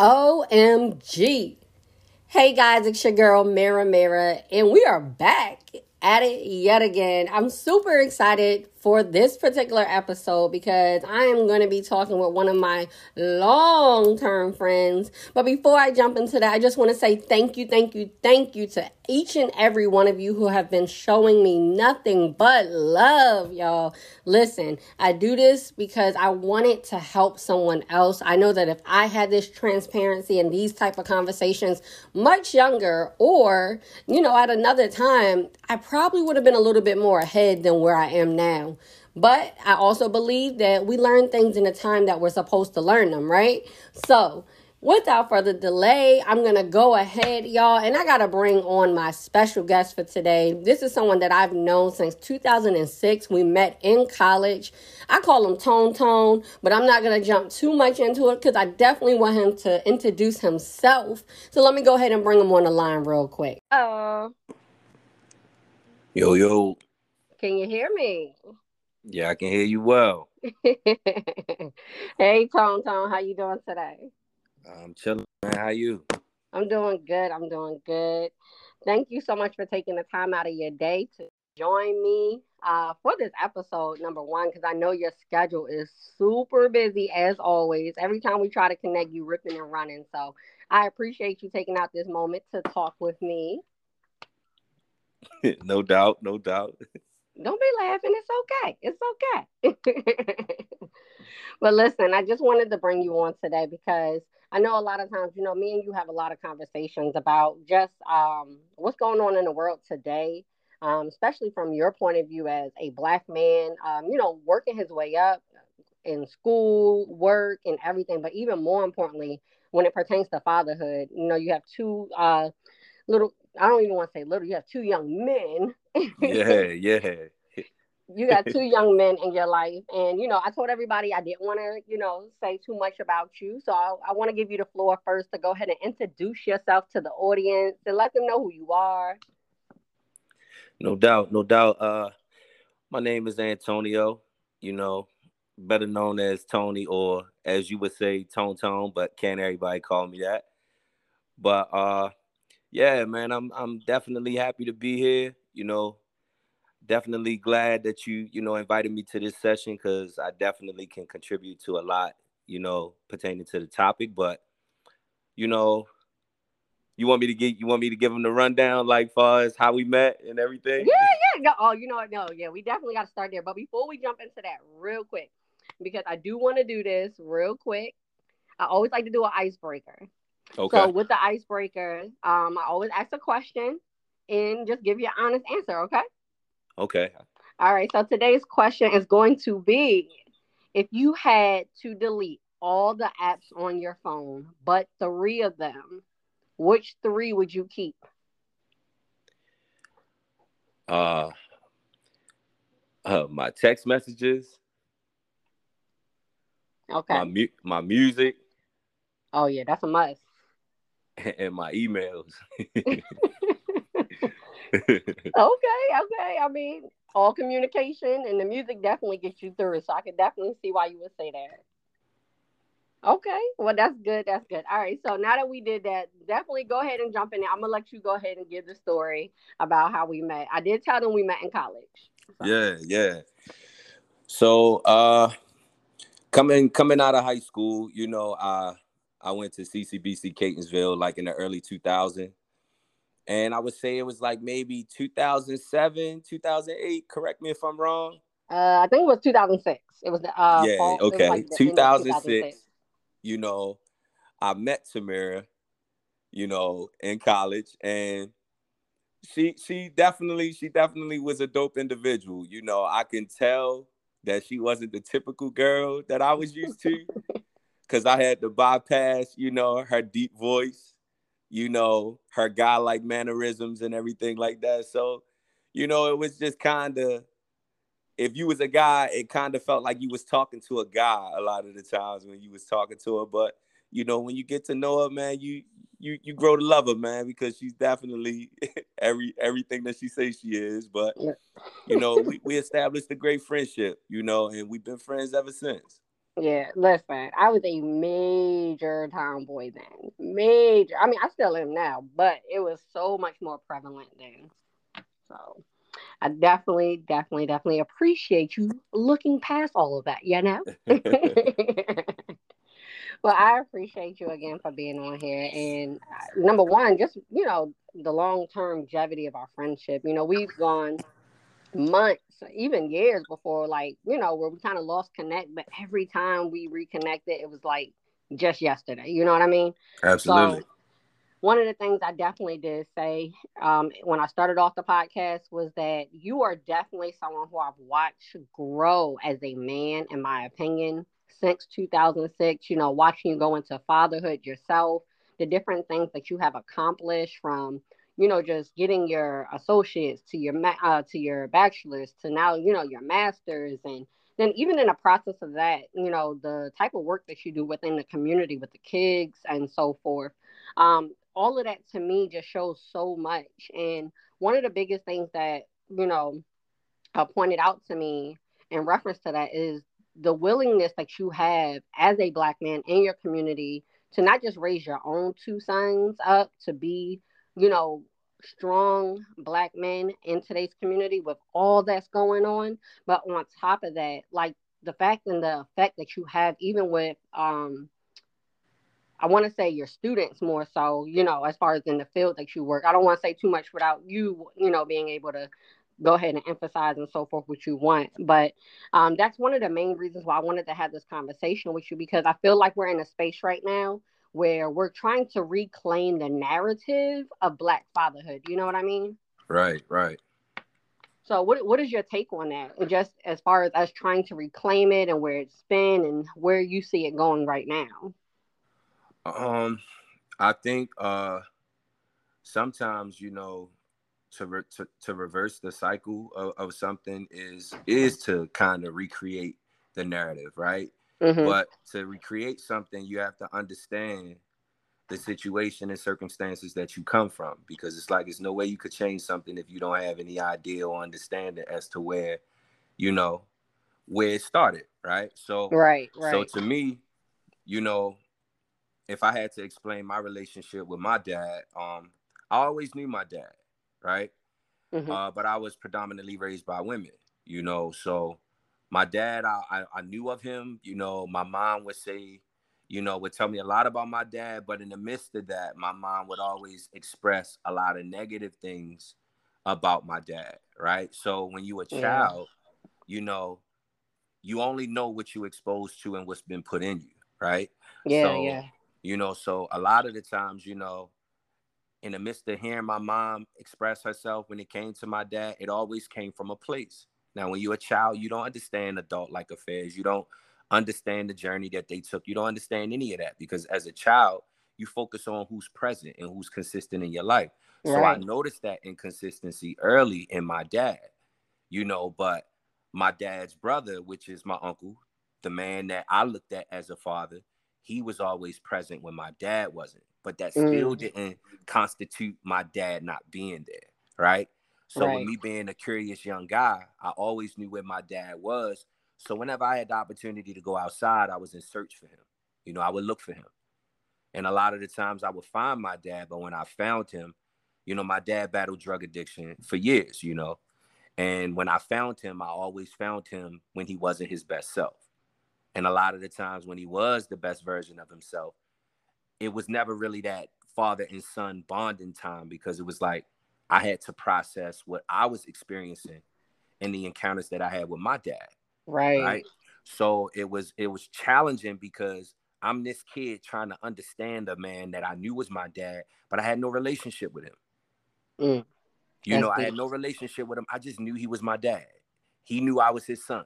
OMG. Hey guys, it's your girl Mira Mira, and we are back at it yet again. I'm super excited for this particular episode because I am going to be talking with one of my long term friends. But before I jump into that, I just want to say thank you, thank you, thank you to each and every one of you who have been showing me nothing but love, y'all. Listen, I do this because I wanted to help someone else. I know that if I had this transparency and these type of conversations much younger or, you know, at another time, I probably would have been a little bit more ahead than where I am now. But I also believe that we learn things in the time that we're supposed to learn them, right? So, without further delay, I'm going to go ahead, y'all, and I got to bring on my special guest for today. This is someone that I've known since 2006. We met in college. I call him Tone Tone, but I'm not going to jump too much into it because I definitely want him to introduce himself. So, let me go ahead and bring him on the line real quick. Oh. yo, yo. Can you hear me? Yeah, I can hear you well. hey, Tone Tone, how you doing today? I'm chilling, man. How you? I'm doing good. I'm doing good. Thank you so much for taking the time out of your day to join me uh, for this episode, number one, because I know your schedule is super busy as always. Every time we try to connect, you ripping and running. So I appreciate you taking out this moment to talk with me. no doubt, no doubt. Don't be laughing. It's okay. It's okay. but listen, I just wanted to bring you on today because I know a lot of times, you know, me and you have a lot of conversations about just um, what's going on in the world today, um, especially from your point of view as a black man, um, you know, working his way up in school, work, and everything. But even more importantly, when it pertains to fatherhood, you know, you have two uh, little I don't even want to say little. You have two young men. Yeah, yeah. you got two young men in your life, and you know, I told everybody I didn't want to, you know, say too much about you. So I, I want to give you the floor first to go ahead and introduce yourself to the audience and let them know who you are. No doubt, no doubt. Uh, my name is Antonio. You know, better known as Tony, or as you would say, Tone Tone, but can't everybody call me that? But uh yeah, man, I'm I'm definitely happy to be here. You know, definitely glad that you you know invited me to this session because I definitely can contribute to a lot. You know, pertaining to the topic, but you know, you want me to get you want me to give them the rundown like far as how we met and everything. Yeah, yeah. No, oh, you know what? No, yeah, we definitely got to start there. But before we jump into that, real quick, because I do want to do this real quick. I always like to do an icebreaker. Okay. So with the icebreaker, um, I always ask a question and just give you an honest answer, okay? Okay. All right. So today's question is going to be if you had to delete all the apps on your phone, but three of them, which three would you keep? Uh, uh my text messages. Okay. My mu- my music. Oh yeah, that's a must. and my emails. okay, okay. I mean, all communication and the music definitely gets you through. So I can definitely see why you would say that. Okay, well that's good. That's good. All right. So now that we did that, definitely go ahead and jump in. There. I'm gonna let you go ahead and give the story about how we met. I did tell them we met in college. So. Yeah, yeah. So uh coming coming out of high school, you know, uh I went to CCBC Catonsville like in the early 2000s. And I would say it was like maybe 2007, 2008. Correct me if I'm wrong. Uh, I think it was 2006. It was the uh, yeah, fall, okay, like 2006, 2006. You know, I met Tamara, you know, in college, and she she definitely she definitely was a dope individual. You know, I can tell that she wasn't the typical girl that I was used to. because I had to bypass, you know, her deep voice, you know, her guy like mannerisms and everything like that. So, you know, it was just kind of, if you was a guy, it kind of felt like you was talking to a guy a lot of the times when you was talking to her. But you know, when you get to know her, man, you you you grow to love her, man, because she's definitely every everything that she says she is. But you know, we, we established a great friendship, you know, and we've been friends ever since. Yeah, listen, I was a major tomboy then. Major. I mean, I still am now, but it was so much more prevalent then. So I definitely, definitely, definitely appreciate you looking past all of that, you know? well, I appreciate you again for being on here. And uh, number one, just, you know, the long term longevity of our friendship. You know, we've gone months, even years before, like, you know, where we kind of lost connect, but every time we reconnected, it was like just yesterday. You know what I mean? Absolutely. So, one of the things I definitely did say um, when I started off the podcast was that you are definitely someone who I've watched grow as a man, in my opinion, since 2006. You know, watching you go into fatherhood yourself, the different things that you have accomplished from you know, just getting your associates to your uh, to your bachelor's to now, you know, your masters, and then even in the process of that, you know, the type of work that you do within the community with the kids and so forth. Um, all of that to me just shows so much. And one of the biggest things that you know uh, pointed out to me in reference to that is the willingness that you have as a black man in your community to not just raise your own two sons up to be you know, strong black men in today's community with all that's going on. But on top of that, like the fact and the effect that you have, even with, um, I want to say your students more so, you know, as far as in the field that you work. I don't want to say too much without you, you know, being able to go ahead and emphasize and so forth what you want. But um, that's one of the main reasons why I wanted to have this conversation with you because I feel like we're in a space right now where we're trying to reclaim the narrative of black fatherhood. You know what I mean? Right, right. So what what is your take on that? And just as far as us trying to reclaim it and where it's been and where you see it going right now? Um I think uh sometimes, you know, to, re- to to reverse the cycle of, of something is is to kind of recreate the narrative, right? Mm-hmm. But to recreate something, you have to understand the situation and circumstances that you come from because it's like there's no way you could change something if you don't have any idea or understanding as to where, you know, where it started, right? So, right, right. So to me, you know, if I had to explain my relationship with my dad, um, I always knew my dad, right? Mm-hmm. Uh, but I was predominantly raised by women, you know, so my dad, I, I, I knew of him. You know, my mom would say, you know, would tell me a lot about my dad, but in the midst of that, my mom would always express a lot of negative things about my dad, right? So when you a child, yeah. you know, you only know what you exposed to and what's been put in you, right? Yeah, so, yeah. You know, so a lot of the times, you know, in the midst of hearing my mom express herself when it came to my dad, it always came from a place. Now, when you're a child, you don't understand adult like affairs. You don't understand the journey that they took. You don't understand any of that because as a child, you focus on who's present and who's consistent in your life. Right. So I noticed that inconsistency early in my dad, you know, but my dad's brother, which is my uncle, the man that I looked at as a father, he was always present when my dad wasn't. But that still mm. didn't constitute my dad not being there, right? So right. with me being a curious young guy, I always knew where my dad was. So whenever I had the opportunity to go outside, I was in search for him. You know, I would look for him. And a lot of the times I would find my dad, but when I found him, you know, my dad battled drug addiction for years, you know. And when I found him, I always found him when he wasn't his best self. And a lot of the times when he was the best version of himself, it was never really that father and son bonding time because it was like I had to process what I was experiencing in the encounters that I had with my dad. Right. Right. So it was it was challenging because I'm this kid trying to understand a man that I knew was my dad, but I had no relationship with him. Mm. You That's know, I had no relationship with him. I just knew he was my dad. He knew I was his son.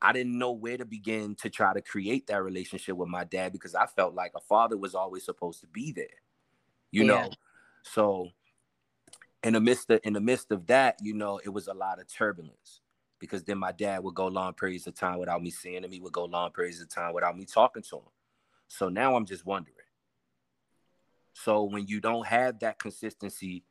I didn't know where to begin to try to create that relationship with my dad because I felt like a father was always supposed to be there. You yeah. know, so in the midst of in the midst of that, you know, it was a lot of turbulence because then my dad would go long periods of time without me seeing him. He would go long periods of time without me talking to him. So now I'm just wondering. So when you don't have that consistency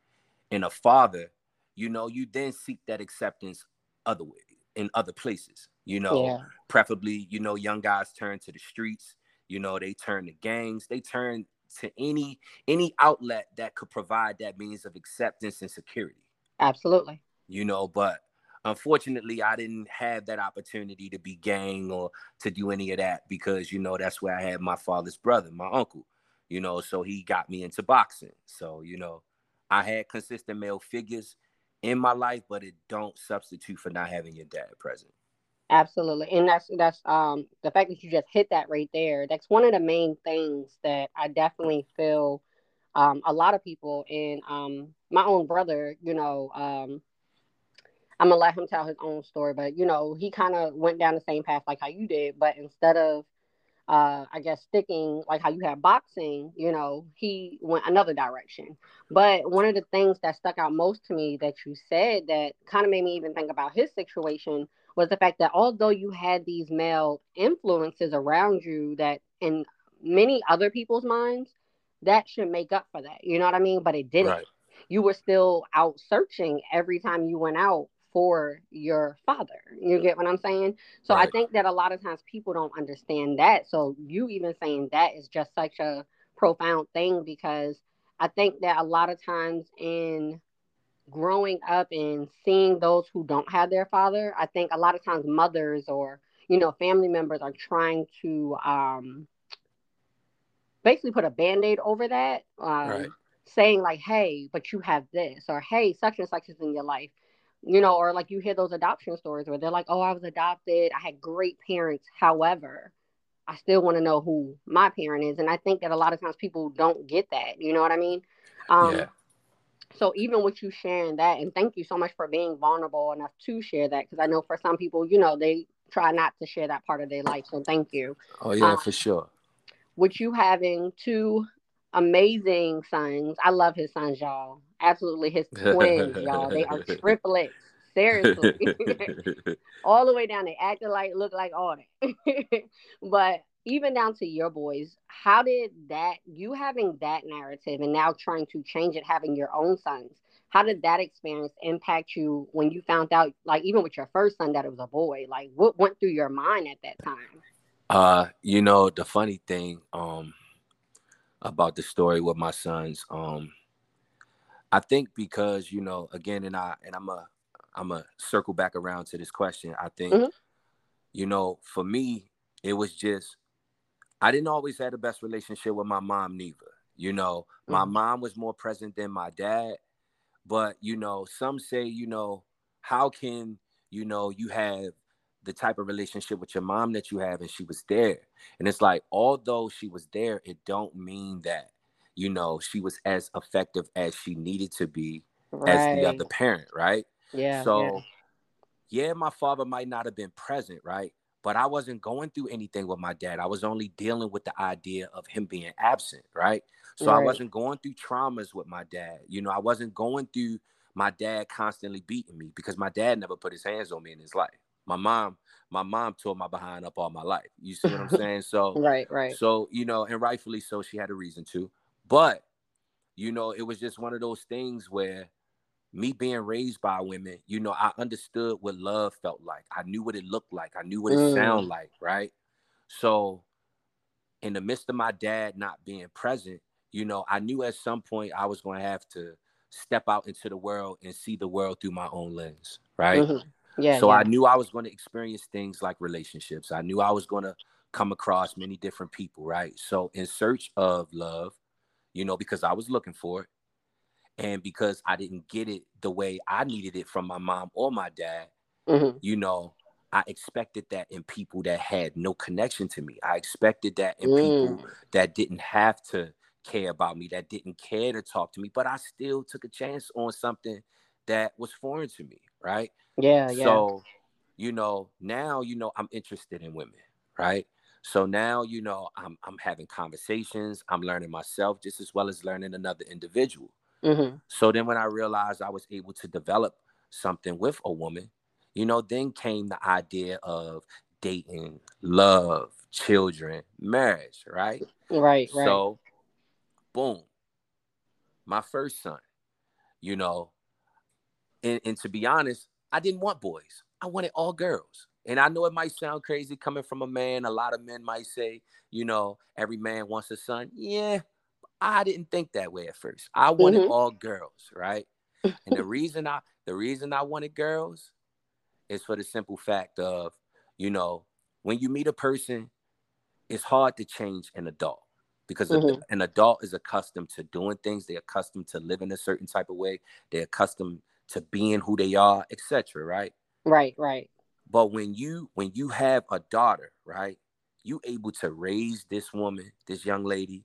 in a father, you know, you then seek that acceptance other way in other places. You know, yeah. preferably, you know, young guys turn to the streets, you know, they turn to gangs, they turn to any any outlet that could provide that means of acceptance and security. Absolutely. You know, but unfortunately I didn't have that opportunity to be gang or to do any of that because you know that's where I had my father's brother, my uncle. You know, so he got me into boxing. So, you know, I had consistent male figures in my life, but it don't substitute for not having your dad present. Absolutely. And that's that's um the fact that you just hit that right there. That's one of the main things that I definitely feel um a lot of people and um my own brother, you know, um I'm gonna let him tell his own story, but you know, he kind of went down the same path like how you did, but instead of uh, I guess sticking like how you have boxing, you know, he went another direction. But one of the things that stuck out most to me that you said that kind of made me even think about his situation was the fact that although you had these male influences around you that in many other people's minds, that should make up for that. You know what I mean? But it didn't. Right. You were still out searching every time you went out for your father. You get what I'm saying? So right. I think that a lot of times people don't understand that. So you even saying that is just such a profound thing because I think that a lot of times in growing up and seeing those who don't have their father, I think a lot of times mothers or you know family members are trying to um basically put a band-aid over that um, right. saying like hey but you have this or hey such and such is in your life you know, or like you hear those adoption stories where they're like, oh, I was adopted, I had great parents. However, I still want to know who my parent is. And I think that a lot of times people don't get that. You know what I mean? Um, yeah. So even with you sharing that, and thank you so much for being vulnerable enough to share that, because I know for some people, you know, they try not to share that part of their life. So thank you. Oh yeah, um, for sure. With you having two amazing sons, I love his sons, y'all absolutely his twins, y'all. They are triplets. Seriously. all the way down. They acted like look like all that. but even down to your boys, how did that you having that narrative and now trying to change it, having your own sons, how did that experience impact you when you found out, like even with your first son that it was a boy? Like what went through your mind at that time? Uh, you know, the funny thing, um, about the story with my sons, um, I think because you know, again, and I and I'm a I'm a circle back around to this question. I think, mm-hmm. you know, for me, it was just I didn't always have the best relationship with my mom neither. You know, mm-hmm. my mom was more present than my dad. But you know, some say, you know, how can you know you have the type of relationship with your mom that you have and she was there and it's like although she was there it don't mean that you know, she was as effective as she needed to be right. as the other parent, right? Yeah. So, yeah. yeah, my father might not have been present, right? But I wasn't going through anything with my dad. I was only dealing with the idea of him being absent, right? So right. I wasn't going through traumas with my dad. You know, I wasn't going through my dad constantly beating me because my dad never put his hands on me in his life. My mom, my mom tore my behind up all my life. You see what I'm saying? So right, right. So you know, and rightfully so, she had a reason to. But, you know, it was just one of those things where me being raised by women, you know, I understood what love felt like. I knew what it looked like. I knew what it mm. sounded like, right? So, in the midst of my dad not being present, you know, I knew at some point I was going to have to step out into the world and see the world through my own lens, right? Mm-hmm. Yeah. So yeah. I knew I was going to experience things like relationships. I knew I was going to come across many different people, right? So in search of love, you know, because I was looking for it. And because I didn't get it the way I needed it from my mom or my dad, mm-hmm. you know, I expected that in people that had no connection to me. I expected that in mm. people that didn't have to care about me, that didn't care to talk to me, but I still took a chance on something that was foreign to me, right? Yeah, yeah. So, you know, now, you know, I'm interested in women, right? So now, you know, I'm I'm having conversations, I'm learning myself just as well as learning another individual. Mm-hmm. So then when I realized I was able to develop something with a woman, you know, then came the idea of dating, love, children, marriage, right? Right, right. So, boom, my first son, you know, and, and to be honest, I didn't want boys. I wanted all girls. And I know it might sound crazy coming from a man. A lot of men might say, you know, every man wants a son. Yeah, I didn't think that way at first. I wanted mm-hmm. all girls, right? and the reason I the reason I wanted girls is for the simple fact of, you know, when you meet a person, it's hard to change an adult because mm-hmm. an adult is accustomed to doing things. They're accustomed to living a certain type of way. They're accustomed to being who they are, etc. Right? Right, right. But when you when you have a daughter, right, you able to raise this woman, this young lady,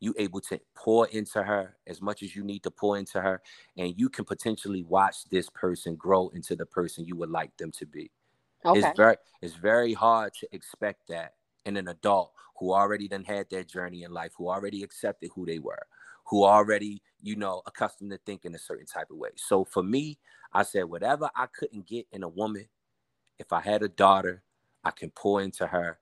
you able to pour into her as much as you need to pour into her, and you can potentially watch this person grow into the person you would like them to be. Okay. It's very it's very hard to expect that in an adult who already then had their journey in life, who already accepted who they were, who already, you know, accustomed to thinking a certain type of way. So for me, I said whatever I couldn't get in a woman, if I had a daughter, I can pour into her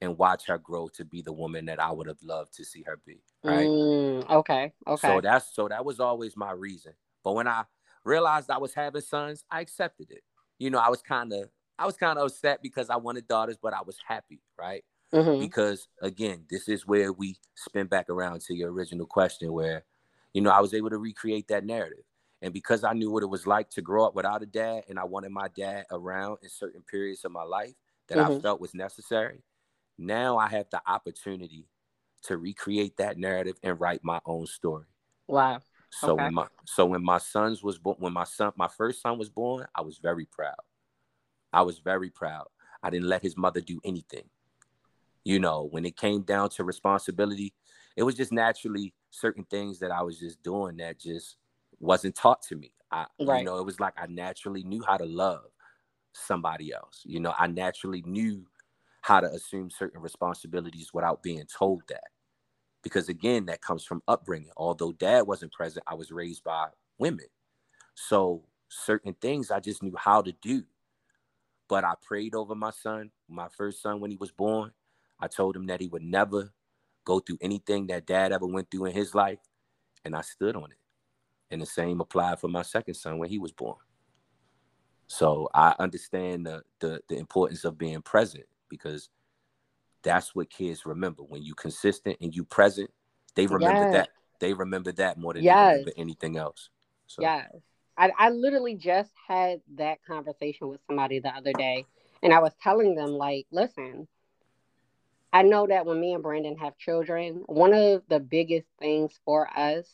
and watch her grow to be the woman that I would have loved to see her be. Right. Mm, okay. Okay. So that's so that was always my reason. But when I realized I was having sons, I accepted it. You know, I was kind of I was kind of upset because I wanted daughters, but I was happy, right? Mm-hmm. Because again, this is where we spin back around to your original question, where you know I was able to recreate that narrative. And because I knew what it was like to grow up without a dad, and I wanted my dad around in certain periods of my life that mm-hmm. I felt was necessary, now I have the opportunity to recreate that narrative and write my own story. Wow. So okay. when my so when my sons was born, when my son, my first son was born, I was very proud. I was very proud. I didn't let his mother do anything. You know, when it came down to responsibility, it was just naturally certain things that I was just doing that just wasn't taught to me. I, right. you know, it was like I naturally knew how to love somebody else. You know, I naturally knew how to assume certain responsibilities without being told that. Because again, that comes from upbringing. Although dad wasn't present, I was raised by women. So certain things I just knew how to do. But I prayed over my son, my first son, when he was born. I told him that he would never go through anything that dad ever went through in his life. And I stood on it. And the same applied for my second son when he was born. So I understand the, the, the importance of being present because that's what kids remember. When you consistent and you present, they remember yes. that. They remember that more than yes. anything else. So. Yes. I, I literally just had that conversation with somebody the other day, and I was telling them, like, listen, I know that when me and Brandon have children, one of the biggest things for us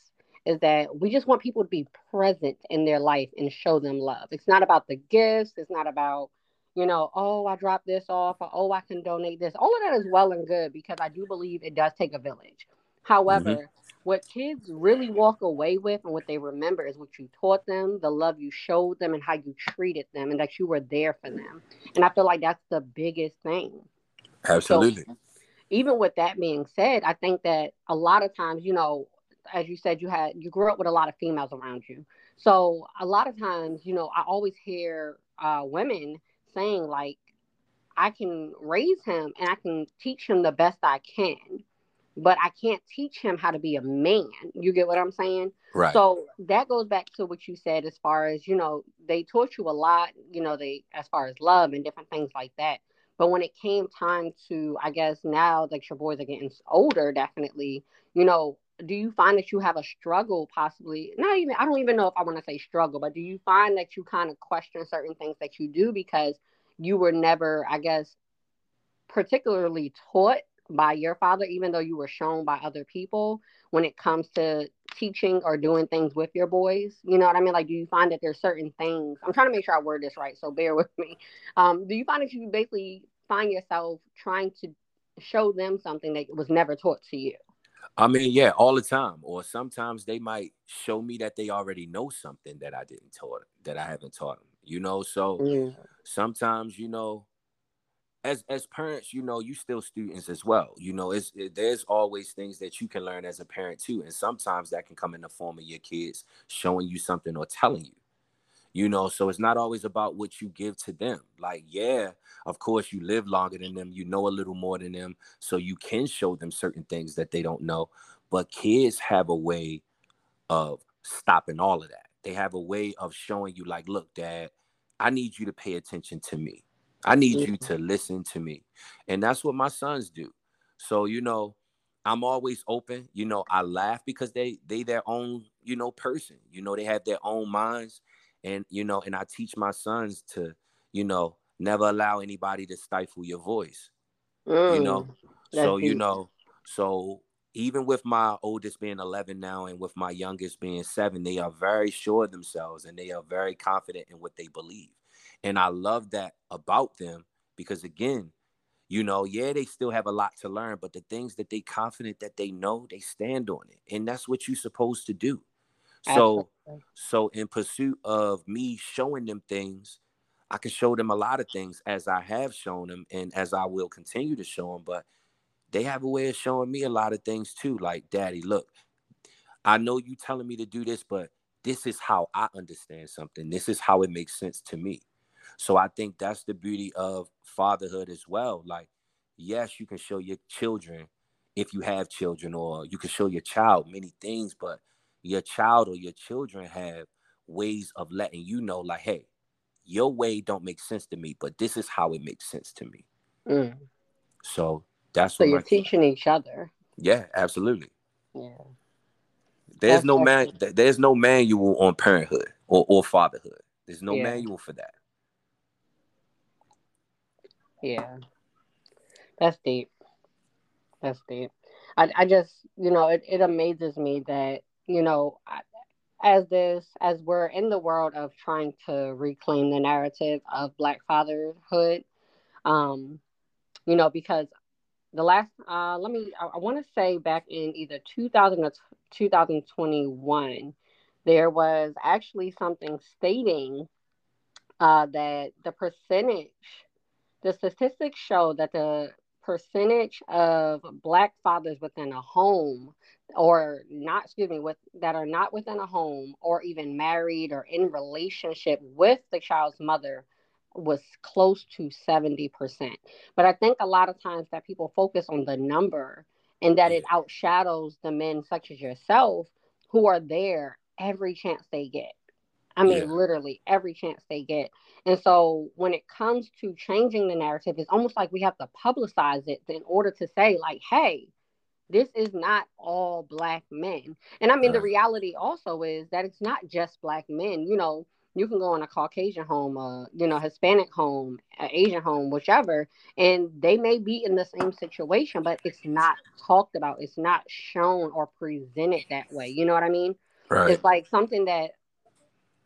is that we just want people to be present in their life and show them love. It's not about the gifts, it's not about, you know, oh, I dropped this off, or oh, I can donate this. All of that is well and good because I do believe it does take a village. However, mm-hmm. what kids really walk away with and what they remember is what you taught them, the love you showed them, and how you treated them, and that you were there for them. And I feel like that's the biggest thing. Absolutely. So, even with that being said, I think that a lot of times, you know, as you said, you had you grew up with a lot of females around you. So a lot of times, you know, I always hear uh, women saying like, I can raise him and I can teach him the best I can, but I can't teach him how to be a man. You get what I'm saying? Right. So that goes back to what you said as far as, you know, they taught you a lot, you know, they as far as love and different things like that. But when it came time to, I guess now like your boys are getting older, definitely, you know, do you find that you have a struggle possibly not even i don't even know if i want to say struggle but do you find that you kind of question certain things that you do because you were never i guess particularly taught by your father even though you were shown by other people when it comes to teaching or doing things with your boys? You know what i mean? Like do you find that there's certain things i'm trying to make sure i word this right so bear with me. Um, do you find that you basically find yourself trying to show them something that was never taught to you I mean, yeah, all the time. Or sometimes they might show me that they already know something that I didn't taught that I haven't taught them. You know, so yeah. sometimes you know, as as parents, you know, you still students as well. You know, it's it, there's always things that you can learn as a parent too, and sometimes that can come in the form of your kids showing you something or telling you. You know, so it's not always about what you give to them. Like, yeah, of course, you live longer than them, you know a little more than them, so you can show them certain things that they don't know. But kids have a way of stopping all of that. They have a way of showing you, like, look, dad, I need you to pay attention to me. I need mm-hmm. you to listen to me. And that's what my sons do. So, you know, I'm always open. You know, I laugh because they they their own, you know, person. You know, they have their own minds. And, you know, and I teach my sons to, you know, never allow anybody to stifle your voice. Mm, you know. So, deep. you know, so even with my oldest being 11 now and with my youngest being seven, they are very sure of themselves and they are very confident in what they believe. And I love that about them because, again, you know, yeah, they still have a lot to learn, but the things that they confident that they know, they stand on it. And that's what you're supposed to do. So, so in pursuit of me showing them things, I can show them a lot of things as I have shown them and as I will continue to show them. But they have a way of showing me a lot of things too. Like, Daddy, look, I know you telling me to do this, but this is how I understand something. This is how it makes sense to me. So I think that's the beauty of fatherhood as well. Like, yes, you can show your children if you have children, or you can show your child many things, but your child or your children have ways of letting you know, like, hey, your way don't make sense to me, but this is how it makes sense to me. Mm. So that's so you're teaching each other. Yeah, absolutely. Yeah. There's That's no man. There's no manual on parenthood or, or fatherhood. There's no yeah. manual for that. Yeah, that's deep. That's deep. I, I just, you know, it, it amazes me that, you know, as this, as we're in the world of trying to reclaim the narrative of Black fatherhood, um, you know, because the last uh let me i, I want to say back in either 2000 or 2021 there was actually something stating uh that the percentage the statistics show that the percentage of black fathers within a home or not excuse me with that are not within a home or even married or in relationship with the child's mother was close to 70%. But I think a lot of times that people focus on the number and that it outshadows the men such as yourself who are there every chance they get. I mean, yeah. literally every chance they get. And so when it comes to changing the narrative, it's almost like we have to publicize it in order to say, like, hey, this is not all black men. And I mean, the reality also is that it's not just black men. You know, you can go in a Caucasian home, uh, you know, Hispanic home, Asian home, whichever, and they may be in the same situation, but it's not talked about. It's not shown or presented that way. You know what I mean? Right. It's like something that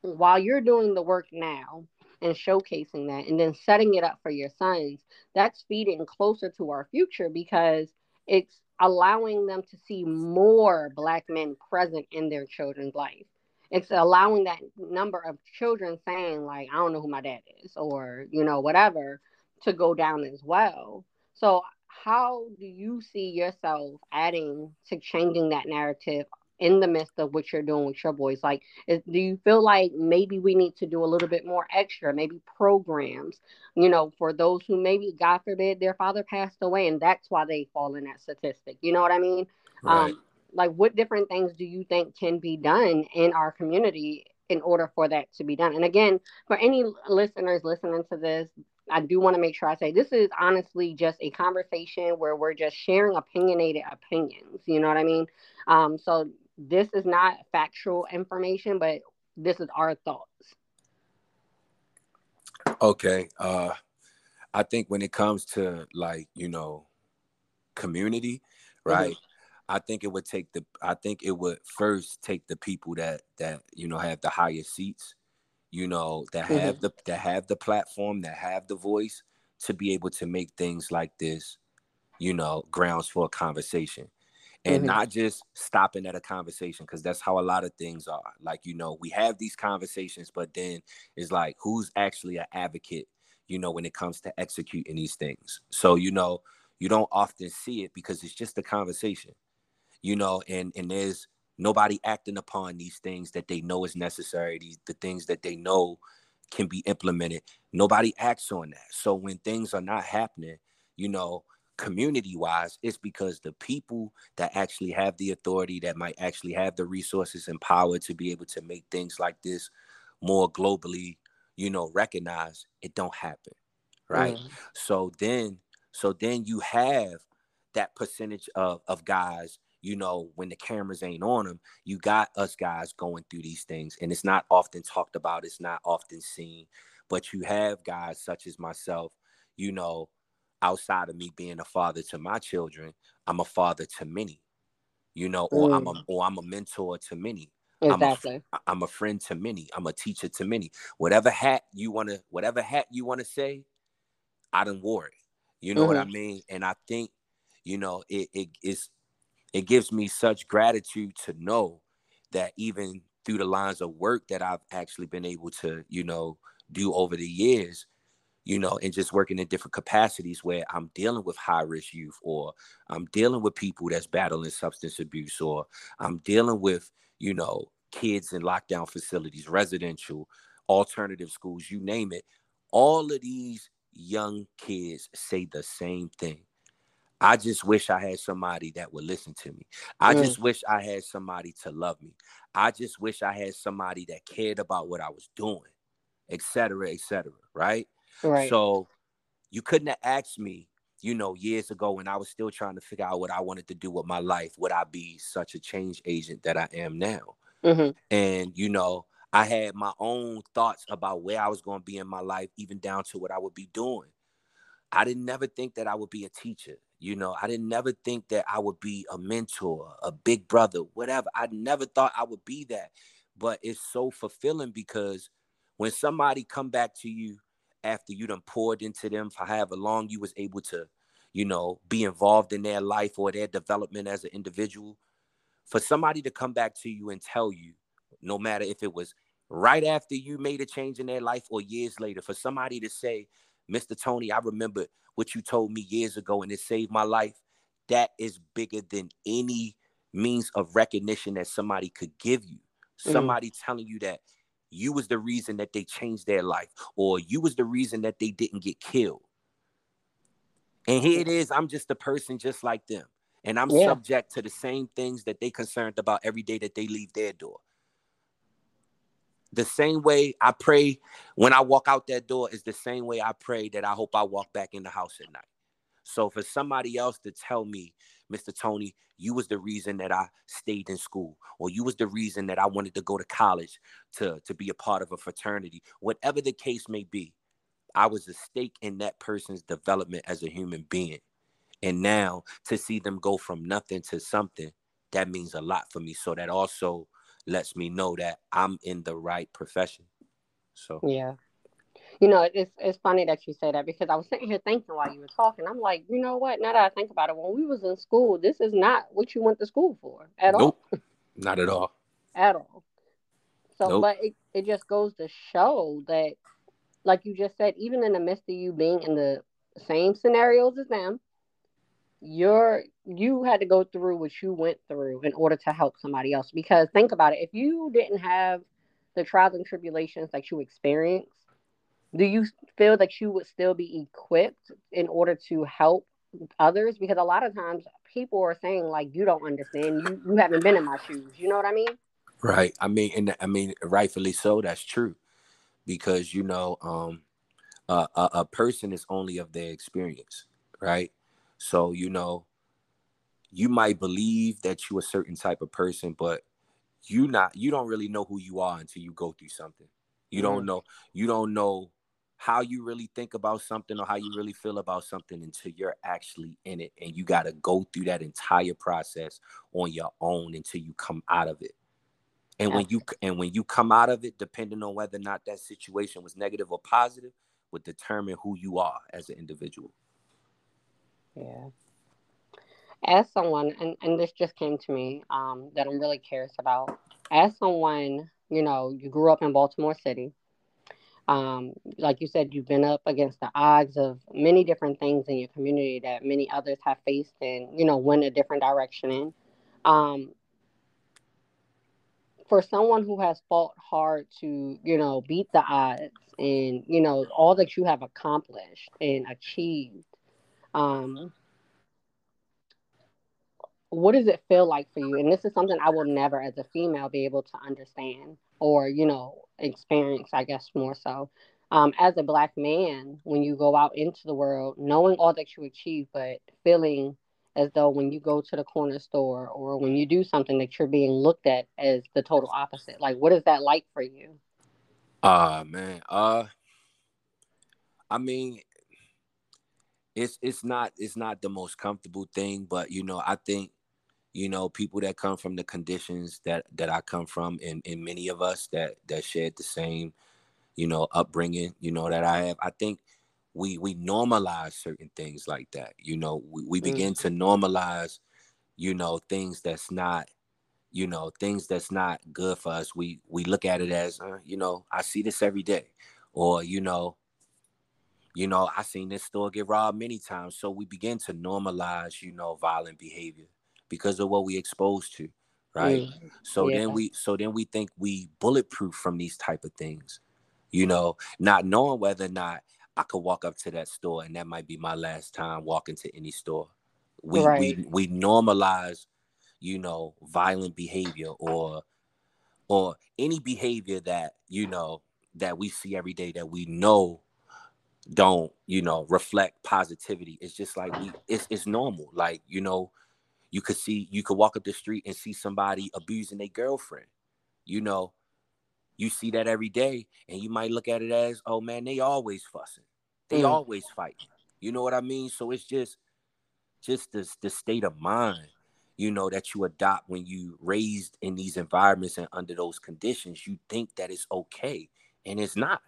while you're doing the work now and showcasing that and then setting it up for your sons, that's feeding closer to our future because it's allowing them to see more black men present in their children's life. It's allowing that number of children saying like i don't know who my dad is or you know whatever to go down as well. So how do you see yourself adding to changing that narrative in the midst of what you're doing with your boys like is, do you feel like maybe we need to do a little bit more extra maybe programs you know for those who maybe god forbid their father passed away and that's why they fall in that statistic you know what i mean right. um like what different things do you think can be done in our community in order for that to be done and again for any listeners listening to this I do want to make sure I say this is honestly just a conversation where we're just sharing opinionated opinions. You know what I mean? Um, so this is not factual information, but this is our thoughts. Okay. Uh, I think when it comes to like, you know, community, right? Mm-hmm. I think it would take the I think it would first take the people that that you know have the highest seats, you know, that mm-hmm. have the that have the platform, that have the voice to be able to make things like this, you know, grounds for a conversation. And mm-hmm. not just stopping at a conversation, because that's how a lot of things are. Like, you know, we have these conversations, but then it's like, who's actually an advocate, you know, when it comes to executing these things? So, you know, you don't often see it because it's just a conversation you know, and and there's nobody acting upon these things that they know is necessary, these the things that they know can be implemented. Nobody acts on that. So when things are not happening, you know, community wise, it's because the people that actually have the authority, that might actually have the resources and power to be able to make things like this more globally, you know, recognized, it don't happen. Right. Mm. So then, so then you have that percentage of, of guys you know, when the cameras ain't on them, you got us guys going through these things. And it's not often talked about, it's not often seen. But you have guys such as myself, you know, outside of me being a father to my children, I'm a father to many, you know, or mm. I'm a mm. or I'm a mentor to many. Exactly. I'm a, I'm a friend to many. I'm a teacher to many. Whatever hat you want to, whatever hat you want to say, I don't it. You know mm-hmm. what I mm-hmm. mean? And I think, you know, it, it is it gives me such gratitude to know that even through the lines of work that I've actually been able to, you know, do over the years, you know, and just working in different capacities where I'm dealing with high risk youth or I'm dealing with people that's battling substance abuse or I'm dealing with, you know, kids in lockdown facilities, residential, alternative schools, you name it. All of these young kids say the same thing. I just wish I had somebody that would listen to me. I mm. just wish I had somebody to love me. I just wish I had somebody that cared about what I was doing, etc., etc. right? Right. So you couldn't have asked me, you know, years ago when I was still trying to figure out what I wanted to do with my life, would I be such a change agent that I am now? Mm-hmm. And you know, I had my own thoughts about where I was going to be in my life, even down to what I would be doing. I didn't never think that I would be a teacher. You know, I didn't never think that I would be a mentor, a big brother, whatever. I never thought I would be that. But it's so fulfilling because when somebody come back to you after you done poured into them for however long you was able to, you know, be involved in their life or their development as an individual, for somebody to come back to you and tell you, no matter if it was right after you made a change in their life or years later, for somebody to say, Mr. Tony, I remember what you told me years ago and it saved my life. That is bigger than any means of recognition that somebody could give you. Mm. Somebody telling you that you was the reason that they changed their life or you was the reason that they didn't get killed. And here it is, I'm just a person just like them. And I'm yeah. subject to the same things that they concerned about every day that they leave their door the same way I pray when I walk out that door is the same way I pray that I hope I walk back in the house at night. So for somebody else to tell me, Mr. Tony, you was the reason that I stayed in school, or you was the reason that I wanted to go to college to, to be a part of a fraternity, whatever the case may be, I was a stake in that person's development as a human being. And now to see them go from nothing to something, that means a lot for me. So that also lets me know that I'm in the right profession. So yeah. You know, it's it's funny that you say that because I was sitting here thinking while you were talking. I'm like, you know what? Now that I think about it, when we was in school, this is not what you went to school for at nope. all. not at all. At all. So, nope. but it, it just goes to show that, like you just said, even in the midst of you being in the same scenarios as them, you're you had to go through what you went through in order to help somebody else because think about it if you didn't have the trials and tribulations that you experienced do you feel that you would still be equipped in order to help others? Because a lot of times people are saying like you don't understand. You you haven't been in my shoes. You know what i mean? Right. I mean and i mean rightfully so that's true. Because you know um a, a person is only of their experience right? So, you know, you might believe that you're a certain type of person, but you not you don't really know who you are until you go through something. You mm-hmm. don't know you don't know how you really think about something or how you really feel about something until you're actually in it and you got to go through that entire process on your own until you come out of it. And when you and when you come out of it depending on whether or not that situation was negative or positive would determine who you are as an individual. Yeah. As someone, and, and this just came to me um, that I'm really curious about. As someone, you know, you grew up in Baltimore City. Um, like you said, you've been up against the odds of many different things in your community that many others have faced and, you know, went a different direction in. Um, for someone who has fought hard to, you know, beat the odds and, you know, all that you have accomplished and achieved, um, what does it feel like for you? And this is something I will never, as a female, be able to understand or, you know, experience, I guess, more so. Um, as a black man, when you go out into the world, knowing all that you achieve, but feeling as though when you go to the corner store or when you do something that you're being looked at as the total opposite. Like, what is that like for you? Uh man, uh, I mean, it's it's not it's not the most comfortable thing, but you know, I think you know people that come from the conditions that that I come from, and and many of us that that shared the same, you know, upbringing, you know, that I have. I think we we normalize certain things like that. You know, we, we begin mm. to normalize, you know, things that's not, you know, things that's not good for us. We we look at it as, uh, you know, I see this every day, or you know, you know, I seen this store get robbed many times. So we begin to normalize, you know, violent behavior because of what we exposed to, right? Mm. So yeah. then we so then we think we bulletproof from these type of things, you know, not knowing whether or not I could walk up to that store and that might be my last time walking to any store. We right. we we normalize, you know, violent behavior or or any behavior that, you know, that we see every day that we know don't, you know, reflect positivity. It's just like we it's it's normal. Like, you know, you could see you could walk up the street and see somebody abusing their girlfriend. You know, you see that every day and you might look at it as oh man they always fussing they mm. always fighting. you know what i mean so it's just just this the state of mind you know that you adopt when you raised in these environments and under those conditions you think that it's okay and it's not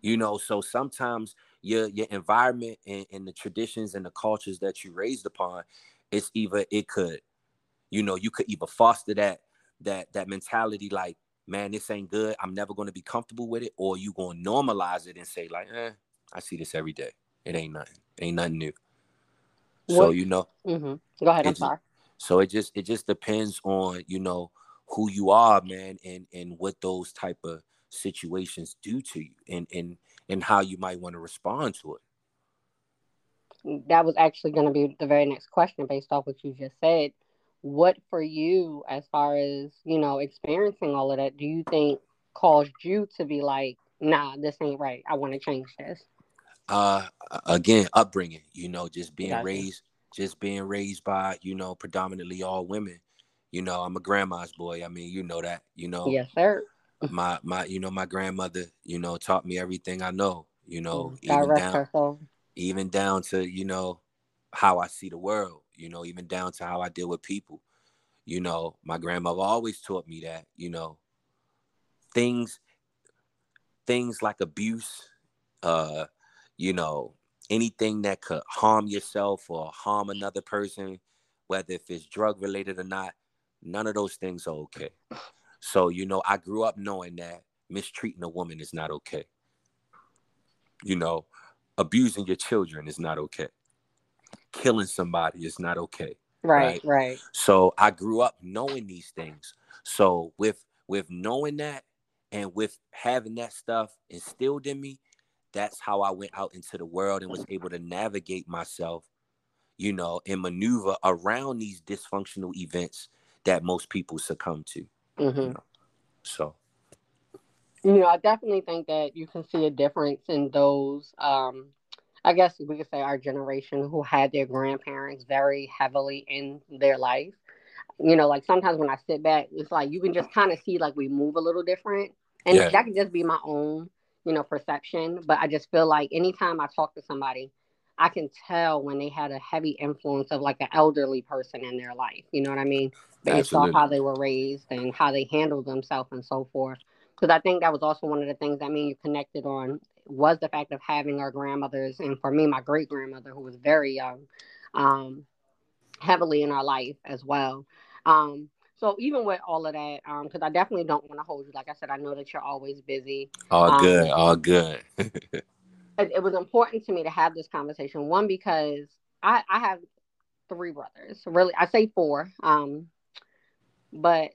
you know so sometimes your your environment and, and the traditions and the cultures that you raised upon it's either it could you know you could either foster that that that mentality like man this ain't good. I'm never going to be comfortable with it or you going to normalize it and say like eh, i see this every day. It ain't nothing. Ain't nothing new. What? so you know mm-hmm. go ahead. I'm sorry. so it just it just depends on you know who you are man and and what those type of situations do to you. And and and how you might want to respond to it. That was actually going to be the very next question based off what you just said. What for you as far as you know experiencing all of that do you think caused you to be like nah this ain't right. I want to change this? Uh again upbringing you know just being gotcha. raised just being raised by you know predominantly all women. You know i'm a grandma's boy. I mean you know that you know. Yes sir my my you know my grandmother you know taught me everything i know you know mm, even down even down to you know how i see the world you know, even down to how I deal with people. You know, my grandmother always taught me that, you know, things things like abuse, uh, you know, anything that could harm yourself or harm another person, whether if it's drug related or not, none of those things are okay. So, you know, I grew up knowing that mistreating a woman is not okay. You know, abusing your children is not okay killing somebody is not okay. Right, right, right. So I grew up knowing these things. So with with knowing that and with having that stuff instilled in me, that's how I went out into the world and was able to navigate myself, you know, and maneuver around these dysfunctional events that most people succumb to. Mm-hmm. You know? So you know, I definitely think that you can see a difference in those um I guess we could say our generation who had their grandparents very heavily in their life. You know, like sometimes when I sit back, it's like you can just kind of see like we move a little different. And yeah. that could just be my own, you know, perception. But I just feel like anytime I talk to somebody, I can tell when they had a heavy influence of like an elderly person in their life. You know what I mean? Based off how they were raised and how they handled themselves and so forth. Because I think that was also one of the things that me and you connected on was the fact of having our grandmothers, and for me, my great grandmother, who was very young, um, heavily in our life as well. Um, so even with all of that, because um, I definitely don't want to hold you. Like I said, I know that you're always busy. All um, good, all good. it, it, was important to me to have this conversation. One because I, I have three brothers. Really, I say four. Um, but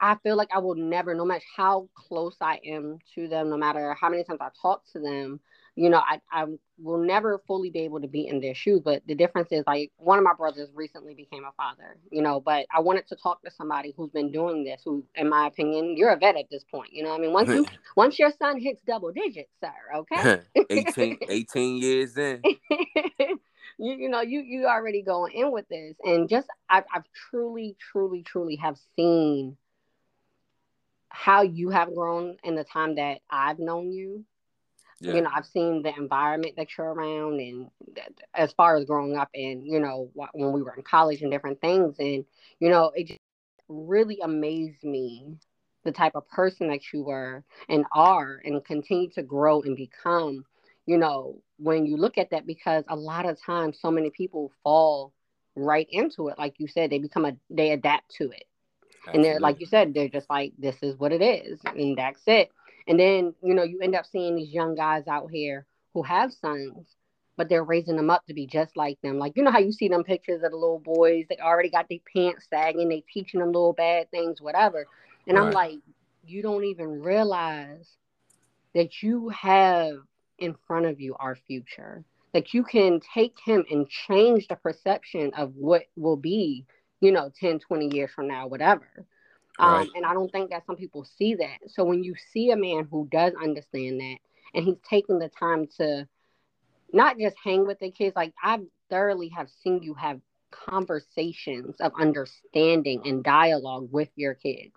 I feel like I will never, no matter how close I am to them, no matter how many times I talk to them, you know, I, I will never fully be able to be in their shoes. But the difference is like one of my brothers recently became a father, you know, but I wanted to talk to somebody who's been doing this, who, in my opinion, you're a vet at this point. You know I mean? Once you once your son hits double digits, sir, okay. 18, 18 years in. you, you know, you you already going in with this. And just I've I've truly, truly, truly have seen how you have grown in the time that I've known you yeah. you know i've seen the environment that you're around and as far as growing up and you know when we were in college and different things and you know it just really amazed me the type of person that you were and are and continue to grow and become you know when you look at that because a lot of times so many people fall right into it like you said they become a they adapt to it Absolutely. and they're like you said they're just like this is what it is and that's it and then, you know, you end up seeing these young guys out here who have sons, but they're raising them up to be just like them. Like, you know how you see them pictures of the little boys, they already got their pants sagging, they teaching them little bad things, whatever. And right. I'm like, you don't even realize that you have in front of you our future. That you can take him and change the perception of what will be, you know, 10, 20 years from now, whatever. Um, right. And I don't think that some people see that. So when you see a man who does understand that and he's taking the time to not just hang with the kids, like I thoroughly have seen you have conversations of understanding and dialogue with your kids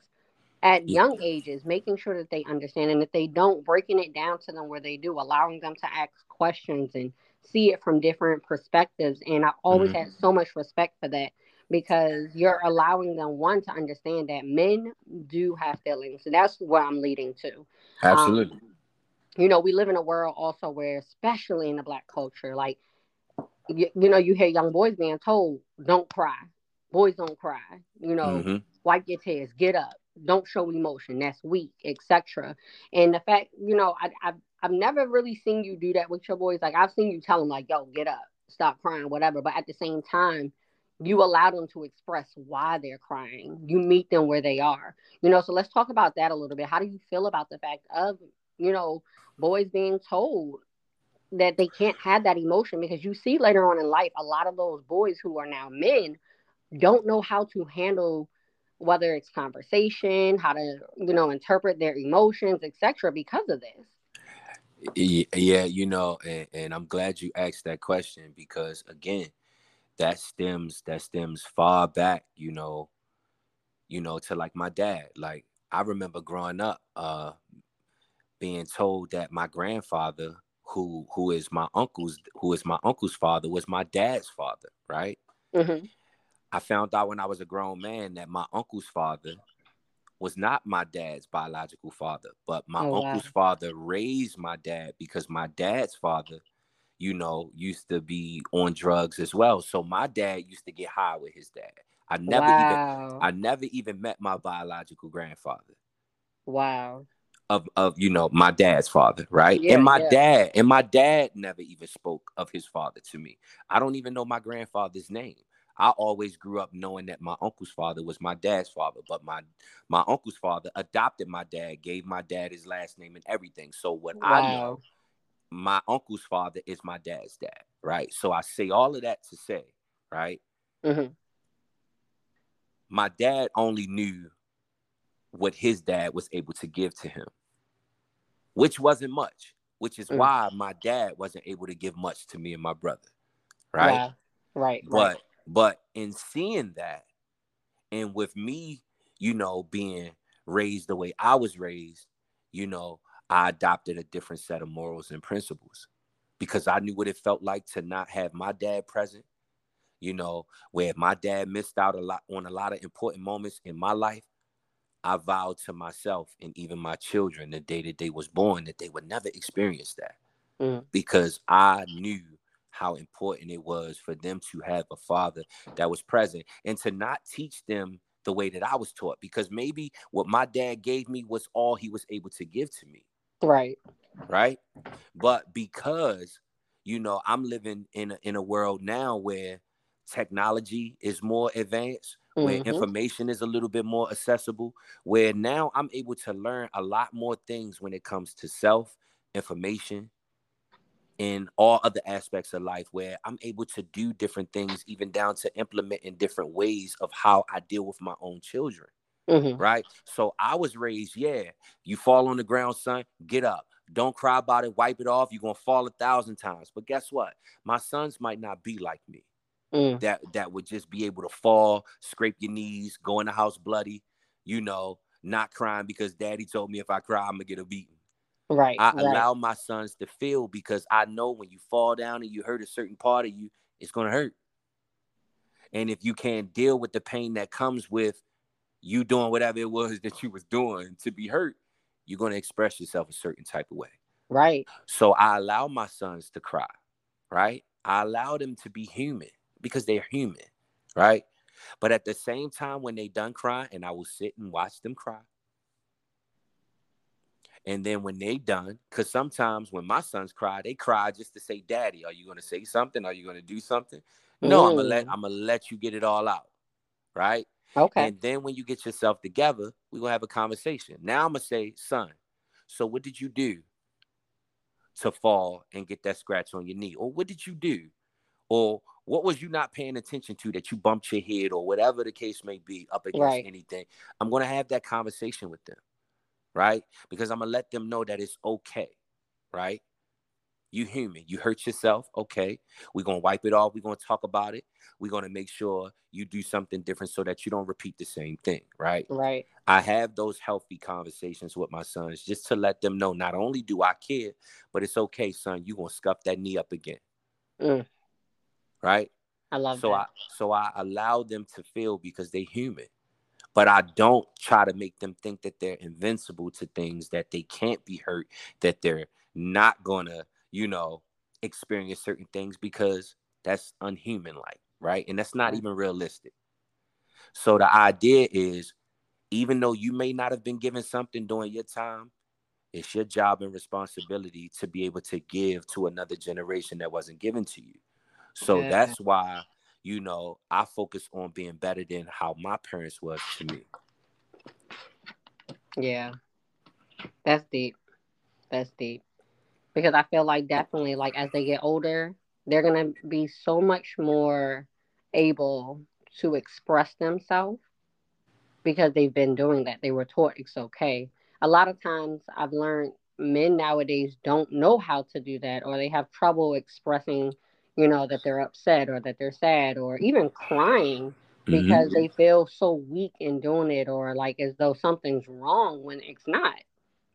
at young ages, making sure that they understand. And if they don't, breaking it down to them where they do, allowing them to ask questions and see it from different perspectives. And I always mm-hmm. had so much respect for that because you're allowing them one to understand that men do have feelings. So that's what I'm leading to. Absolutely. Um, you know, we live in a world also where, especially in the black culture, like you, you know, you hear young boys being told, "Don't cry." Boys don't cry. You know, mm-hmm. wipe your tears, get up, don't show emotion. That's weak, etc. And the fact, you know, I, I've I've never really seen you do that with your boys. Like I've seen you tell them, like, "Yo, get up, stop crying, whatever." But at the same time, you allow them to express why they're crying. You meet them where they are. You know, so let's talk about that a little bit. How do you feel about the fact of, you know, boys being told that they can't have that emotion because you see later on in life a lot of those boys who are now men don't know how to handle whether it's conversation, how to, you know, interpret their emotions, etc. because of this. Yeah, you know, and, and I'm glad you asked that question because again, that stems that stems far back, you know, you know, to like my dad. Like I remember growing up, uh, being told that my grandfather, who who is my uncle's who is my uncle's father, was my dad's father, right? Mm-hmm. I found out when I was a grown man that my uncle's father was not my dad's biological father, but my oh, uncle's wow. father raised my dad because my dad's father you know, used to be on drugs as well. So my dad used to get high with his dad. I never wow. even I never even met my biological grandfather. Wow. Of of you know my dad's father, right? Yeah, and my yeah. dad and my dad never even spoke of his father to me. I don't even know my grandfather's name. I always grew up knowing that my uncle's father was my dad's father, but my my uncle's father adopted my dad, gave my dad his last name and everything. So what wow. I know my uncle's father is my dad's dad, right? So I say all of that to say, right? Mm-hmm. My dad only knew what his dad was able to give to him, which wasn't much, which is mm. why my dad wasn't able to give much to me and my brother, right? Yeah. Right. But right. but in seeing that, and with me, you know, being raised the way I was raised, you know, I adopted a different set of morals and principles because I knew what it felt like to not have my dad present. You know, where my dad missed out a lot on a lot of important moments in my life, I vowed to myself and even my children the day that they was born that they would never experience that. Mm. Because I knew how important it was for them to have a father that was present and to not teach them the way that I was taught because maybe what my dad gave me was all he was able to give to me. Right. Right. But because, you know, I'm living in a, in a world now where technology is more advanced, where mm-hmm. information is a little bit more accessible, where now I'm able to learn a lot more things when it comes to self, information, in all other aspects of life where I'm able to do different things, even down to implement in different ways of how I deal with my own children. Mm-hmm. Right. So I was raised, yeah, you fall on the ground, son, get up. Don't cry about it, wipe it off. You're gonna fall a thousand times. But guess what? My sons might not be like me. Mm. That that would just be able to fall, scrape your knees, go in the house bloody, you know, not crying because daddy told me if I cry, I'm gonna get a beating. Right. I right. allow my sons to feel because I know when you fall down and you hurt a certain part of you, it's gonna hurt. And if you can't deal with the pain that comes with you doing whatever it was that you was doing to be hurt, you're gonna express yourself a certain type of way. Right. So I allow my sons to cry. Right. I allow them to be human because they're human. Right. But at the same time, when they done crying, and I will sit and watch them cry, and then when they done, because sometimes when my sons cry, they cry just to say, Daddy, are you gonna say something? Are you gonna do something? No, mm. I'm gonna let I'm gonna let you get it all out. Right? Okay. And then when you get yourself together, we're gonna have a conversation. Now I'm gonna say, son, so what did you do to fall and get that scratch on your knee? Or what did you do? Or what was you not paying attention to that you bumped your head or whatever the case may be up against right. anything? I'm gonna have that conversation with them right? Because I'm gonna let them know that it's okay, right? You human, you hurt yourself, okay. We're gonna wipe it off, we're gonna talk about it, we're gonna make sure you do something different so that you don't repeat the same thing, right? Right. I have those healthy conversations with my sons just to let them know not only do I care, but it's okay, son, you gonna scuff that knee up again. Mm. Right? I love so that. I so I allow them to feel because they human but I don't try to make them think that they're invincible to things that they can't be hurt, that they're not gonna, you know, experience certain things because that's unhuman like, right? And that's not mm-hmm. even realistic. So the idea is even though you may not have been given something during your time, it's your job and responsibility to be able to give to another generation that wasn't given to you. So yeah. that's why you know, I focus on being better than how my parents was to me. Yeah. That's deep. That's deep. Because I feel like definitely like as they get older, they're gonna be so much more able to express themselves because they've been doing that. They were taught it's okay. A lot of times I've learned men nowadays don't know how to do that or they have trouble expressing you know, that they're upset or that they're sad or even crying because mm-hmm. they feel so weak in doing it or like as though something's wrong when it's not.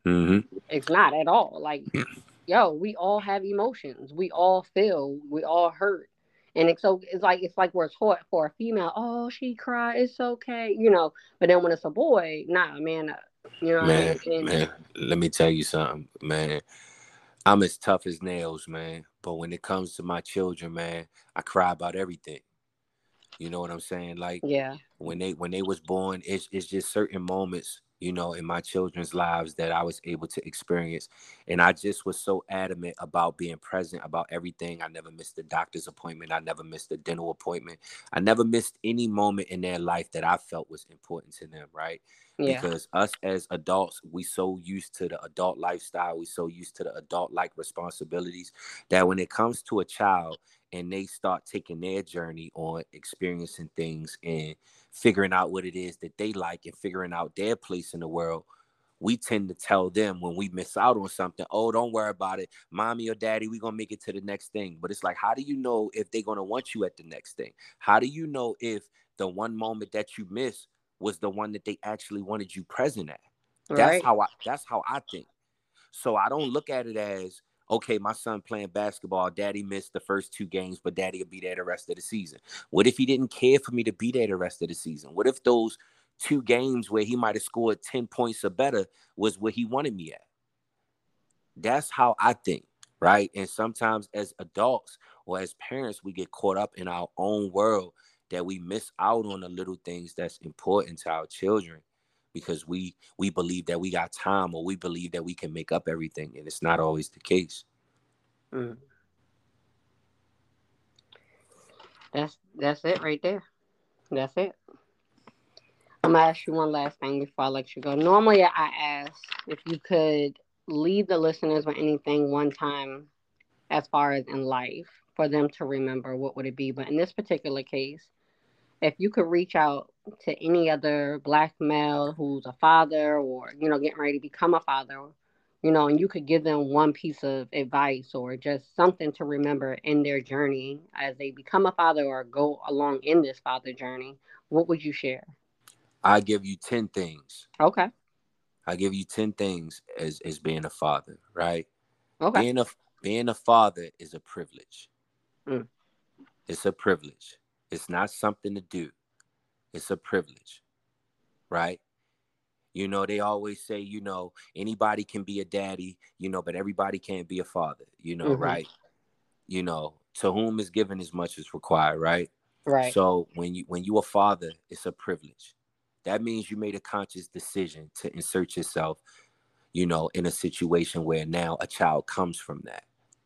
Mm-hmm. It's not at all. Like, yo, we all have emotions. We all feel. We all hurt. And it's so it's like it's like we're taught for a female. Oh, she cried. It's okay, you know. But then when it's a boy, nah, man. Uh, you know, man, I mean? man. Let me tell you something, man. I'm as tough as nails, man. But when it comes to my children, man, I cry about everything. You know what I'm saying? Like, yeah. When they when they was born, it's it's just certain moments, you know, in my children's lives that I was able to experience, and I just was so adamant about being present about everything. I never missed a doctor's appointment. I never missed a dental appointment. I never missed any moment in their life that I felt was important to them. Right? Yeah. Because us as adults, we so used to the adult lifestyle, we so used to the adult like responsibilities that when it comes to a child and they start taking their journey on experiencing things and figuring out what it is that they like and figuring out their place in the world, we tend to tell them when we miss out on something, oh, don't worry about it. Mommy or daddy, we're going to make it to the next thing. But it's like, how do you know if they're going to want you at the next thing? How do you know if the one moment that you miss was the one that they actually wanted you present at. That's right. how I that's how I think. So I don't look at it as okay, my son playing basketball, daddy missed the first two games, but daddy will be there the rest of the season. What if he didn't care for me to be there the rest of the season? What if those two games where he might have scored 10 points or better was where he wanted me at? That's how I think, right? And sometimes as adults or as parents, we get caught up in our own world that we miss out on the little things that's important to our children because we we believe that we got time or we believe that we can make up everything and it's not always the case mm. that's that's it right there that's it I'm gonna ask you one last thing before I let you go. Normally, I ask if you could leave the listeners with anything one time, as far as in life, for them to remember. What would it be? But in this particular case, if you could reach out to any other black male who's a father or you know getting ready to become a father, you know, and you could give them one piece of advice or just something to remember in their journey as they become a father or go along in this father journey, what would you share? I give you 10 things. Okay. I give you 10 things as as being a father, right? Okay. Being a being a father is a privilege. Mm. It's a privilege. It's not something to do. It's a privilege. Right? You know, they always say, you know, anybody can be a daddy, you know, but everybody can't be a father, you know, Mhm. right? You know, to whom is given as much as required, right? Right. So when you when you a father, it's a privilege. That means you made a conscious decision to insert yourself, you know, in a situation where now a child comes from that,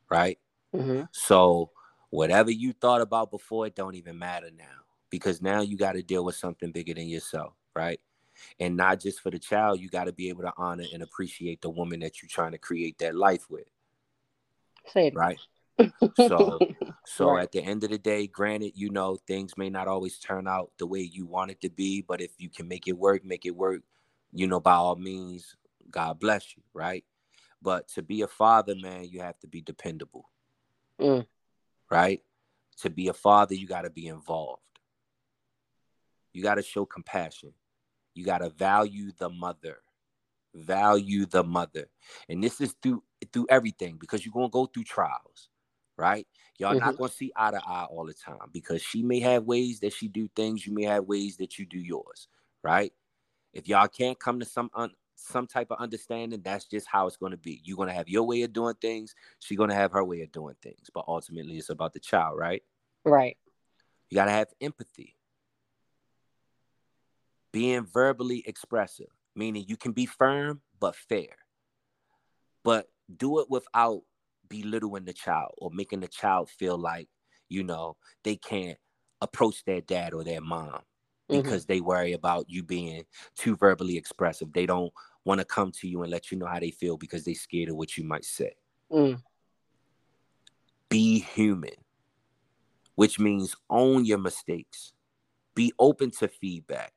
right? hmm So whatever you thought about before, it don't even matter now because now you got to deal with something bigger than yourself, right? And not just for the child, you got to be able to honor and appreciate the woman that you're trying to create that life with, Say it. right? So- So Right. at the end of the day, granted, you know, things may not always turn out the way you want it to be, but if you can make it work, make it work, you know, by all means, God bless you, right? But to be a father, man, you have to be dependable, Mm. Right? To be a father, you got to be involved. You got to show compassion. You got to value the mother. Value the mother. And this is through through everything because you're going to go through trials, right? Y'all not mm-hmm. going to see eye to eye all the time because she may have ways that she do things, you may have ways that you do yours, right? If y'all can't come to some un- some type of understanding, that's just how it's going to be. You're going to have your way of doing things, she's going to have her way of doing things, but ultimately it's about the child, right? Right. You got to have empathy. Being verbally expressive, meaning you can be firm but fair. But do it without belittling the child or making the child feel like, you know, they can't approach their dad or their mom Mhm. because they worry about you being too verbally expressive. They don't want to come to you and let you know how they feel because they're scared of what you might say. Mm. Be human, which means own your mistakes. Be open to feedback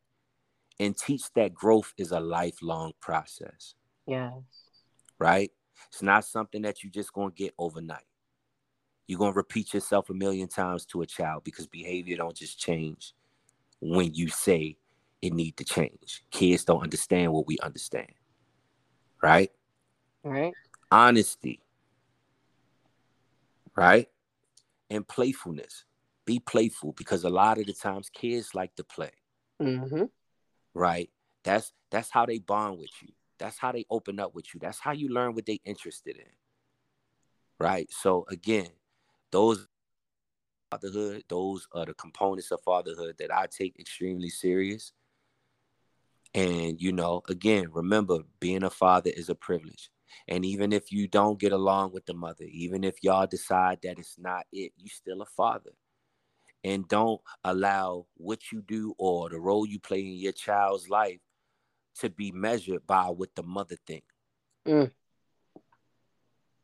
and teach that growth is a lifelong process, Yes. right? It's not something that you're just going to get overnight. You're going to repeat yourself a million times to a child because behavior don't just change when you say it need to change. Kids don't understand what we understand. Right? Right. Honesty. Right? And playfulness. Be playful because a lot of the times kids like to play. Mm-hmm. right? That's that's how they bond with you. That's how they open up with you. That's how you learn what they interested in. Right? So again, those fatherhood, those are the components of fatherhood that I take extremely serious. And you know, again, remember being a father is a privilege. And even if you don't get along with the mother, even if y'all decide that it's not it, you still a father. And don't allow what you do or the role you play in your child's life to be measured by what the mother think. Mm.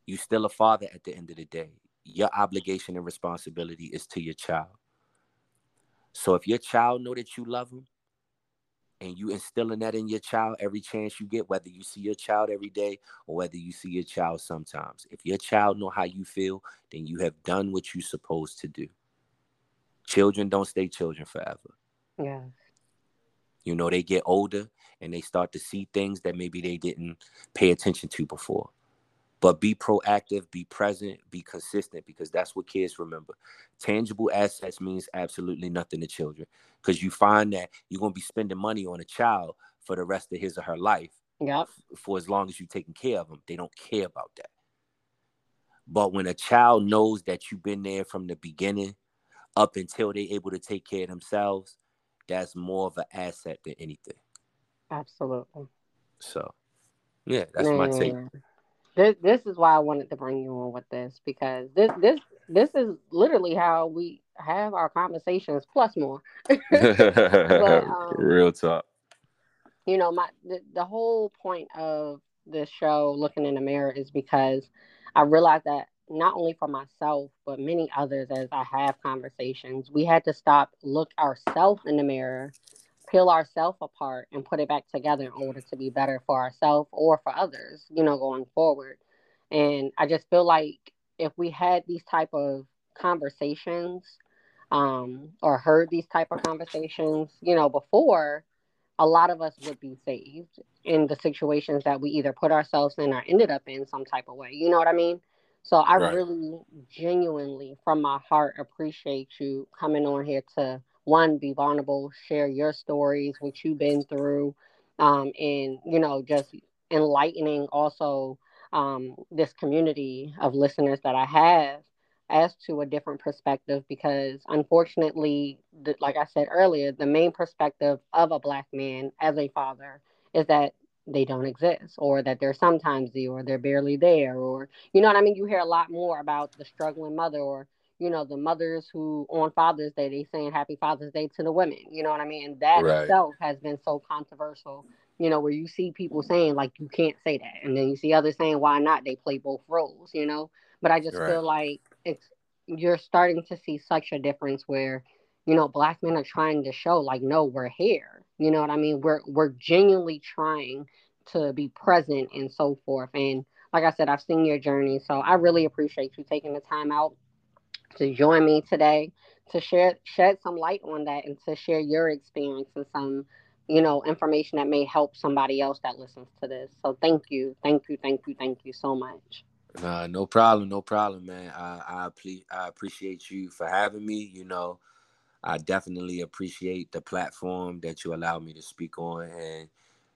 You still a father at the end of the day. Your obligation and responsibility is to your child. So if your child know that you love them and you instilling that in your child every chance you get, whether you see your child every day or whether you see your child sometimes, if your child know how you feel, then you have done what you're supposed to do. Children don't stay children forever. Yes. You know, they get older and they start to see things that maybe they didn't pay attention to before. But be proactive, be present, be consistent because that's what kids remember. Tangible assets means absolutely nothing to children because you find that you're going to be spending money on a child for the rest of his or her life Yep. for as long as you're taking care of them. They don't care about that. But when a child knows that you've been there from the beginning up until they're able to take care of themselves, that's more of an asset than anything. Absolutely. So, yeah, that's my take. This this is why I wanted to bring you on with this because this this this is literally how we have our conversations plus more. um, Real talk. you know, my the, the whole point of this show, looking in the mirror, is because I realized that not only for myself but many others, as I have conversations, we had to stop, look ourselves in the mirror, peel ourselves apart, and put it back together in order to be better for ourselves or for others. You know, going forward. And I just feel like if we had these type of conversations um, or heard these type of conversations, you know, before, a lot of us would be saved in the situations that we either put ourselves in or ended up in some type of way. You know what I mean? So I right. really genuinely from my heart appreciate you coming on here to one be vulnerable, share your stories, what you've been through, um, and you know, just enlightening also um, this community of listeners that I have as to a different perspective because unfortunately the, like i said earlier the main perspective of a black man as a father is that they don't exist or that they're sometimes there or they're barely there or you know what i mean? You hear a lot more about the struggling mother or you know the mothers who on father's day they saying happy father's day to the women you know what i mean and that right. itself has been so controversial you know where you see people saying like you can't say that and then you see others saying why not they play both roles you know but I just right. feel like it's you're starting to see such a difference where, you know, black men are trying to show like, no, we're here. You know what I mean? We're we're genuinely trying to be present and so forth. And like I said, I've seen your journey. So I really appreciate you taking the time out to join me today to share shed some light on that and to share your experience and some you know information that may help somebody else that listens to this so thank you thank you thank you thank you so much Nah, no problem, no problem, man. I I, ple- I appreciate you for having me. You know, I definitely appreciate the platform that you allow me to speak on, and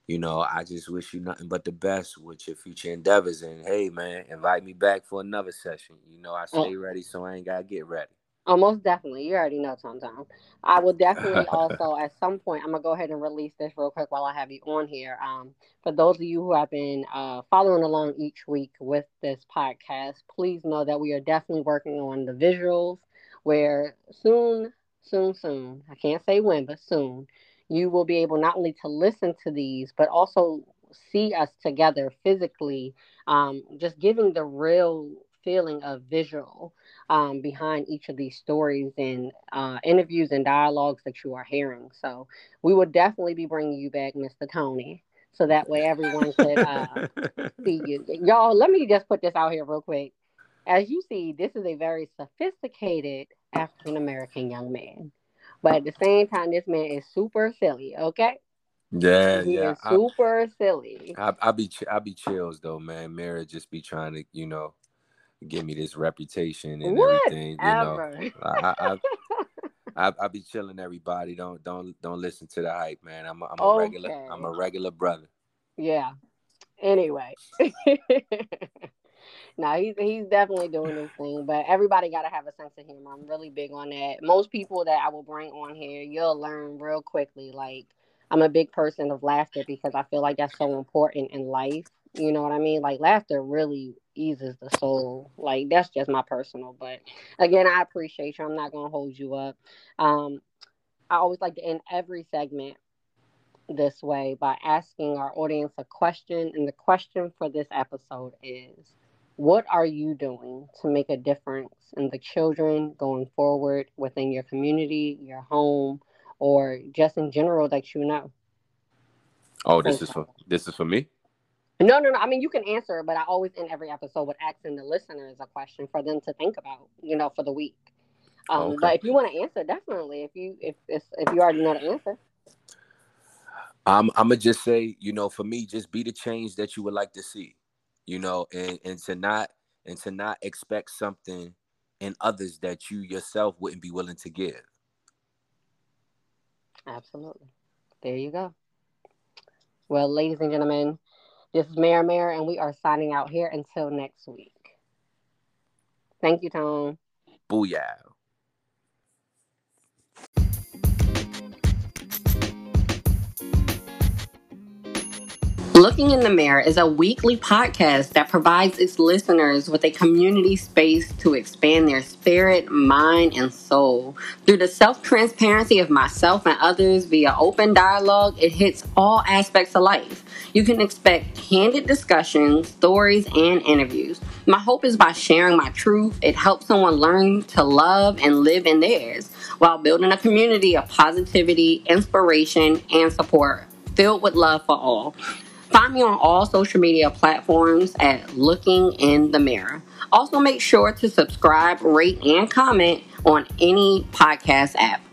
you know, I just wish you nothing but the best with your future endeavors. And hey, man, invite me back for another session. You know, I stay ready, so I ain't gotta get ready. Oh, most definitely. You already know, Tom Tom. I will definitely also, at some point, I'm gonna go ahead and release this real quick while I have you on here. Um, for those of you who have been uh, following along each week with this podcast, please know that we are definitely working on the visuals. Where soon, soon, soon, I can't say when, but soon, you will be able not only to listen to these, but also see us together physically, um, just giving the real feeling of visual um, behind each of these stories and uh, interviews and dialogues that you are hearing. So we will definitely be bringing you back, Mr. Tony, so that way everyone could uh, see you. Y'all, let me just put this out here real quick. As you see, this is a very sophisticated African American young man, but at the same time, this man is super silly. Okay. Yeah, he yeah, super I, silly. I, I be I be chills though, man. Mara just be trying to, you know, give me this reputation and what? everything. You Ever. know, I, I, I, I be chilling everybody. Don't don't don't listen to the hype, man. I'm a, I'm a okay. regular I'm a regular brother. Yeah. Anyway. no, he's he's definitely doing his thing, but everybody got to have a sense of humor. I'm really big on that. Most people that I will bring on here, you'll learn real quickly. Like I'm a big person of laughter because I feel like that's so important in life. You know what I mean? Like laughter really eases the soul. Like that's just my personal. But again, I appreciate you. I'm not gonna hold you up. Um, I always like to end every segment this way by asking our audience a question, and the question for this episode is. What are you doing to make a difference in the children going forward within your community, your home, or just in general that you know? Oh, this is for this is for me. No, no, no. I mean, you can answer, but I always end every episode with asking the listeners a question for them to think about, you know, for the week. Um, okay. But if you want to answer, definitely. If you if if, if you already know the answer. I'm I'm gonna just say, you know, for me, just be the change that you would like to see, you know, and and to not and to not expect something in others that you yourself wouldn't be willing to give. Absolutely. There you go. Well, ladies and gentlemen, this is Mayor Mayor, and we are signing out here until next week. Thank you, Tom. Booyah. Looking in the Mirror is a weekly podcast that provides its listeners with a community space to expand their spirit, mind, and soul. Through the self transparency of myself and others via open dialogue, it hits all aspects of life. You can expect candid discussions, stories, and interviews. My hope is by sharing my truth, it helps someone learn to love and live in theirs while building a community of positivity, inspiration, and support filled with love for all. Find me on all social media platforms at Looking in the Mirror. Also, make sure to subscribe, rate, and comment on any podcast app.